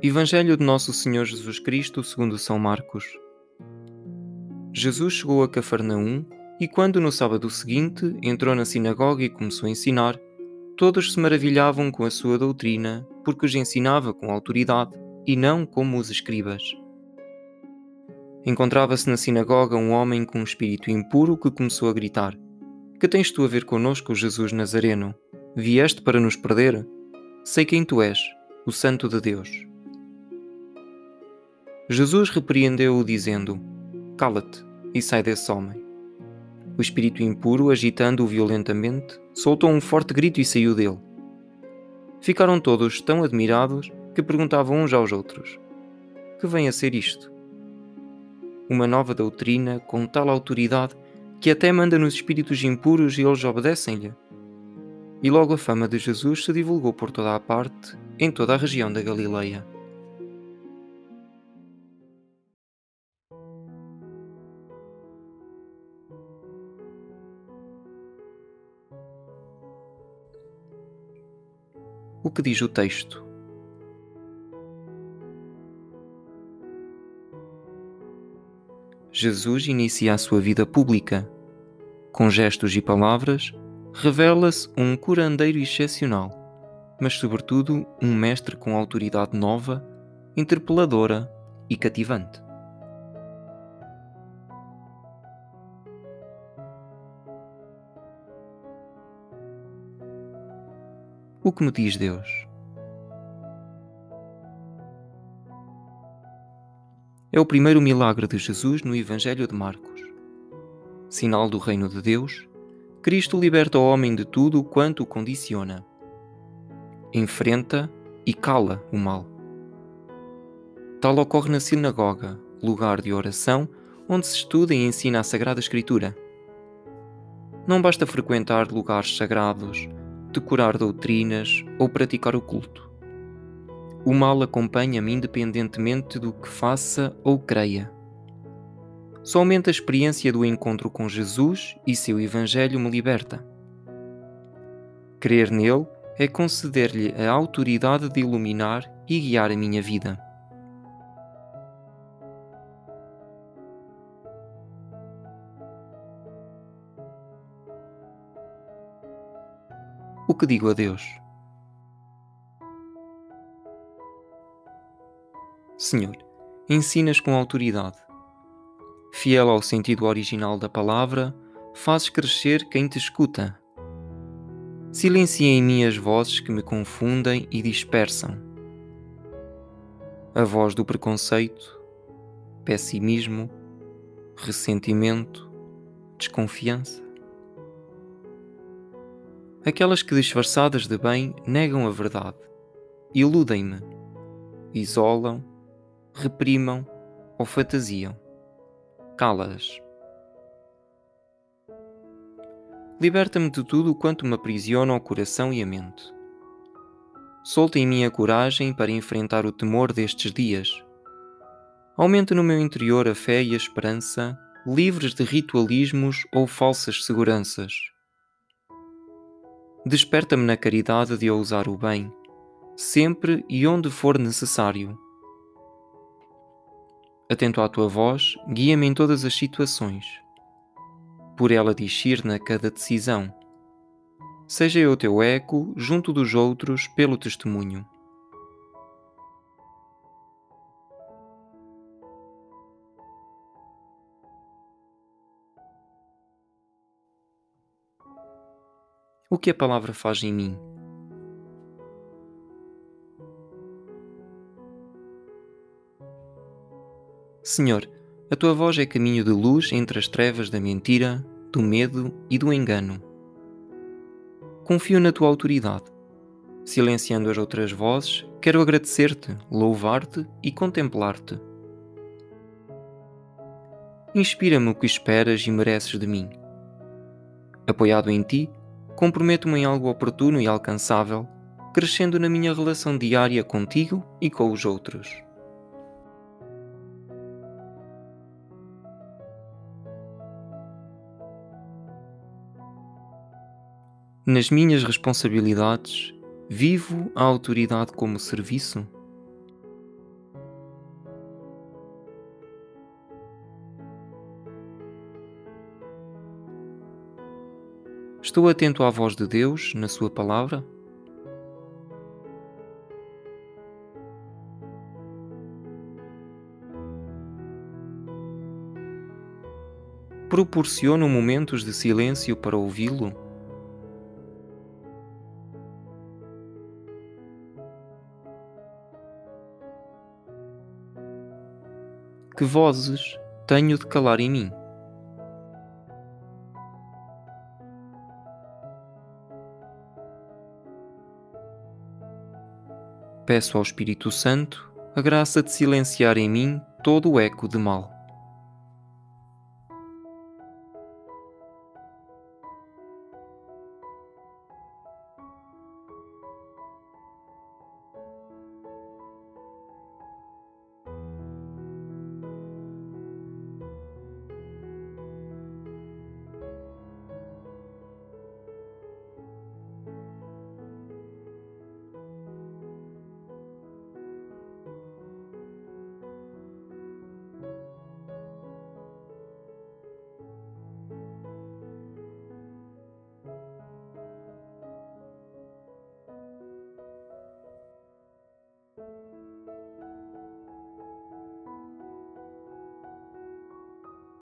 Evangelho de Nosso Senhor Jesus Cristo segundo São Marcos. Jesus chegou a Cafarnaum e quando no sábado seguinte entrou na sinagoga e começou a ensinar, todos se maravilhavam com a sua doutrina, porque os ensinava com autoridade e não como os escribas. Encontrava-se na sinagoga um homem com um espírito impuro que começou a gritar: Que tens tu a ver conosco, Jesus Nazareno? Vieste para nos perder? Sei quem tu és, o Santo de Deus. Jesus repreendeu-o, dizendo: Cala-te e sai desse homem. O espírito impuro, agitando-o violentamente, soltou um forte grito e saiu dele. Ficaram todos tão admirados que perguntavam uns aos outros: Que vem a ser isto? Uma nova doutrina com tal autoridade que até manda nos espíritos impuros e eles obedecem-lhe. E logo a fama de Jesus se divulgou por toda a parte, em toda a região da Galileia. O que diz o texto? Jesus inicia a sua vida pública. Com gestos e palavras, revela-se um curandeiro excepcional, mas, sobretudo, um mestre com autoridade nova, interpeladora e cativante. O que me diz Deus? É o primeiro milagre de Jesus no Evangelho de Marcos. Sinal do reino de Deus, Cristo liberta o homem de tudo quanto o condiciona. Enfrenta e cala o mal. Tal ocorre na sinagoga, lugar de oração onde se estuda e ensina a Sagrada Escritura. Não basta frequentar lugares sagrados decorar doutrinas ou praticar o culto. O mal acompanha-me independentemente do que faça ou creia. Somente a experiência do encontro com Jesus e seu Evangelho me liberta. Crer nele é conceder-lhe a autoridade de iluminar e guiar a minha vida. O que digo a Deus? Senhor, ensinas com autoridade. Fiel ao sentido original da palavra, fazes crescer quem te escuta. Silencia em mim as vozes que me confundem e dispersam. A voz do preconceito, pessimismo, ressentimento, desconfiança aquelas que disfarçadas de bem negam a verdade, iludem-me, isolam, reprimam ou fantasiam. Cala-as. Liberta-me de tudo quanto me aprisiona o coração e a mente. Solta em mim a coragem para enfrentar o temor destes dias. Aumente no meu interior a fé e a esperança, livres de ritualismos ou falsas seguranças desperta-me na caridade de ousar o bem, sempre e onde for necessário. Atento à tua voz, guia-me em todas as situações. Por ela discir na cada decisão. Seja eu teu eco junto dos outros pelo testemunho. O que a palavra faz em mim. Senhor, a tua voz é caminho de luz entre as trevas da mentira, do medo e do engano. Confio na tua autoridade. Silenciando as outras vozes, quero agradecer-te, louvar-te e contemplar-te. Inspira-me o que esperas e mereces de mim. Apoiado em ti, comprometo-me em algo oportuno e alcançável, crescendo na minha relação diária contigo e com os outros. Nas minhas responsabilidades, vivo a autoridade como serviço? Estou atento à voz de Deus na Sua palavra? Proporciono momentos de silêncio para ouvi-lo? Que vozes tenho de calar em mim? Peço ao Espírito Santo a graça de silenciar em mim todo o eco de mal.